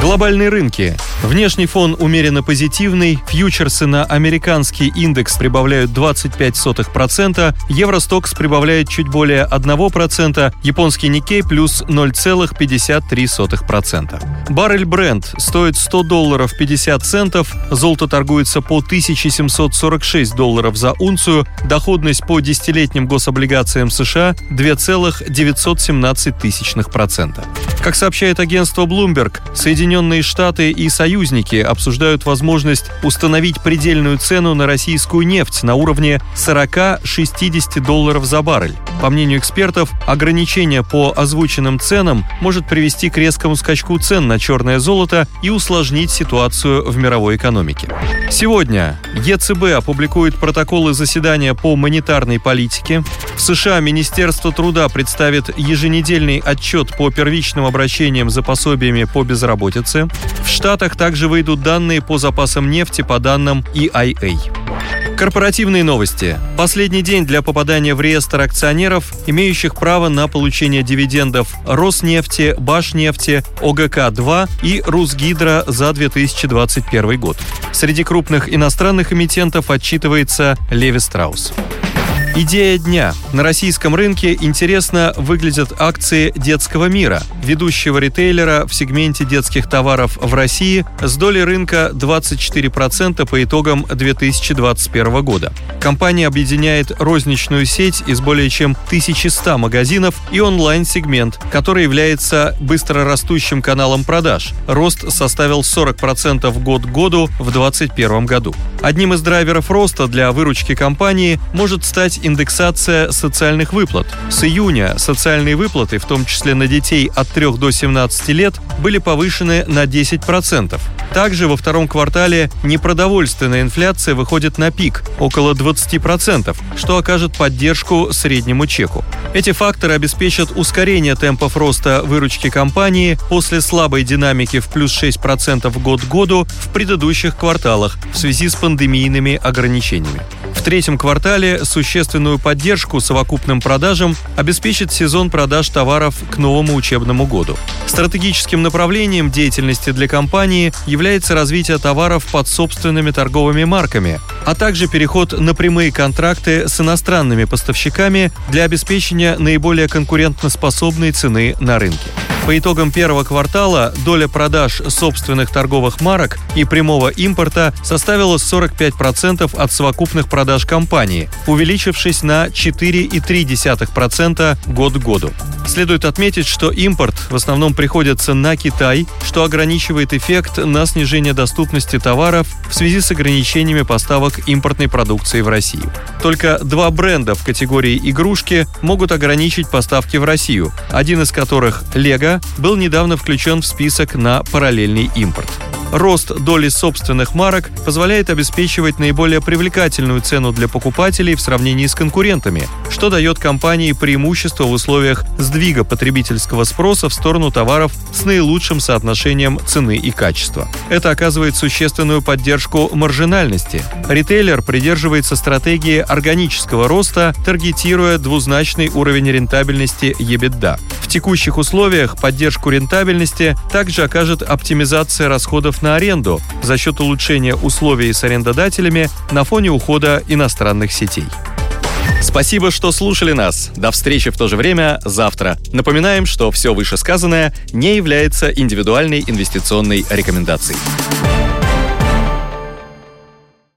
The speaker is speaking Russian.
Глобальные рынки. Внешний фон умеренно позитивный, фьючерсы на американский индекс прибавляют 25%, Евростокс прибавляет чуть более 1%, японский Никей плюс 0,53%. Баррель бренд стоит 100 долларов 50 центов, золото торгуется по 1746 долларов за унцию, доходность по десятилетним гособлигациям США 2,917%. Как сообщает агентство Bloomberg, Соединенные Штаты и союзники обсуждают возможность установить предельную цену на российскую нефть на уровне 40-60 долларов за баррель. По мнению экспертов, ограничение по озвученным ценам может привести к резкому скачку цен на черное золото и усложнить ситуацию в мировой экономике. Сегодня ЕЦБ опубликует протоколы заседания по монетарной политике. В США Министерство труда представит еженедельный отчет по первичным обращениям за пособиями по безработице. В Штатах также выйдут данные по запасам нефти по данным EIA. Корпоративные новости. Последний день для попадания в реестр акционеров, имеющих право на получение дивидендов Роснефти, Башнефти, ОГК-2 и Русгидро за 2021 год. Среди крупных иностранных эмитентов отчитывается Леви Страус. Идея дня. На российском рынке интересно выглядят акции детского мира, ведущего ритейлера в сегменте детских товаров в России с долей рынка 24% по итогам 2021 года. Компания объединяет розничную сеть из более чем 1100 магазинов и онлайн-сегмент, который является быстро растущим каналом продаж. Рост составил 40% год к году в 2021 году. Одним из драйверов роста для выручки компании может стать индексация социальных выплат. С июня социальные выплаты, в том числе на детей от 3 до 17 лет, были повышены на 10%. Также во втором квартале непродовольственная инфляция выходит на пик – около 20%, что окажет поддержку среднему чеку. Эти факторы обеспечат ускорение темпов роста выручки компании после слабой динамики в плюс 6% год к году в предыдущих кварталах в связи с пандемийными ограничениями. Третьем квартале существенную поддержку совокупным продажам обеспечит сезон продаж товаров к новому учебному году. Стратегическим направлением деятельности для компании является развитие товаров под собственными торговыми марками, а также переход на прямые контракты с иностранными поставщиками для обеспечения наиболее конкурентоспособной цены на рынке. По итогам первого квартала доля продаж собственных торговых марок и прямого импорта составила 45% от совокупных продаж компании, увеличившись на 4,3% год к году. Следует отметить, что импорт в основном приходится на Китай, что ограничивает эффект на снижение доступности товаров в связи с ограничениями поставок импортной продукции в Россию. Только два бренда в категории игрушки могут ограничить поставки в Россию, один из которых Lego был недавно включен в список на параллельный импорт. Рост доли собственных марок позволяет обеспечивать наиболее привлекательную цену для покупателей в сравнении с конкурентами, что дает компании преимущество в условиях сдвига потребительского спроса в сторону товаров с наилучшим соотношением цены и качества. Это оказывает существенную поддержку маржинальности. Ритейлер придерживается стратегии органического роста, таргетируя двузначный уровень рентабельности EBITDA. В текущих условиях поддержку рентабельности также окажет оптимизация расходов на аренду за счет улучшения условий с арендодателями на фоне ухода иностранных сетей. Спасибо, что слушали нас. До встречи в то же время завтра. Напоминаем, что все вышесказанное не является индивидуальной инвестиционной рекомендацией.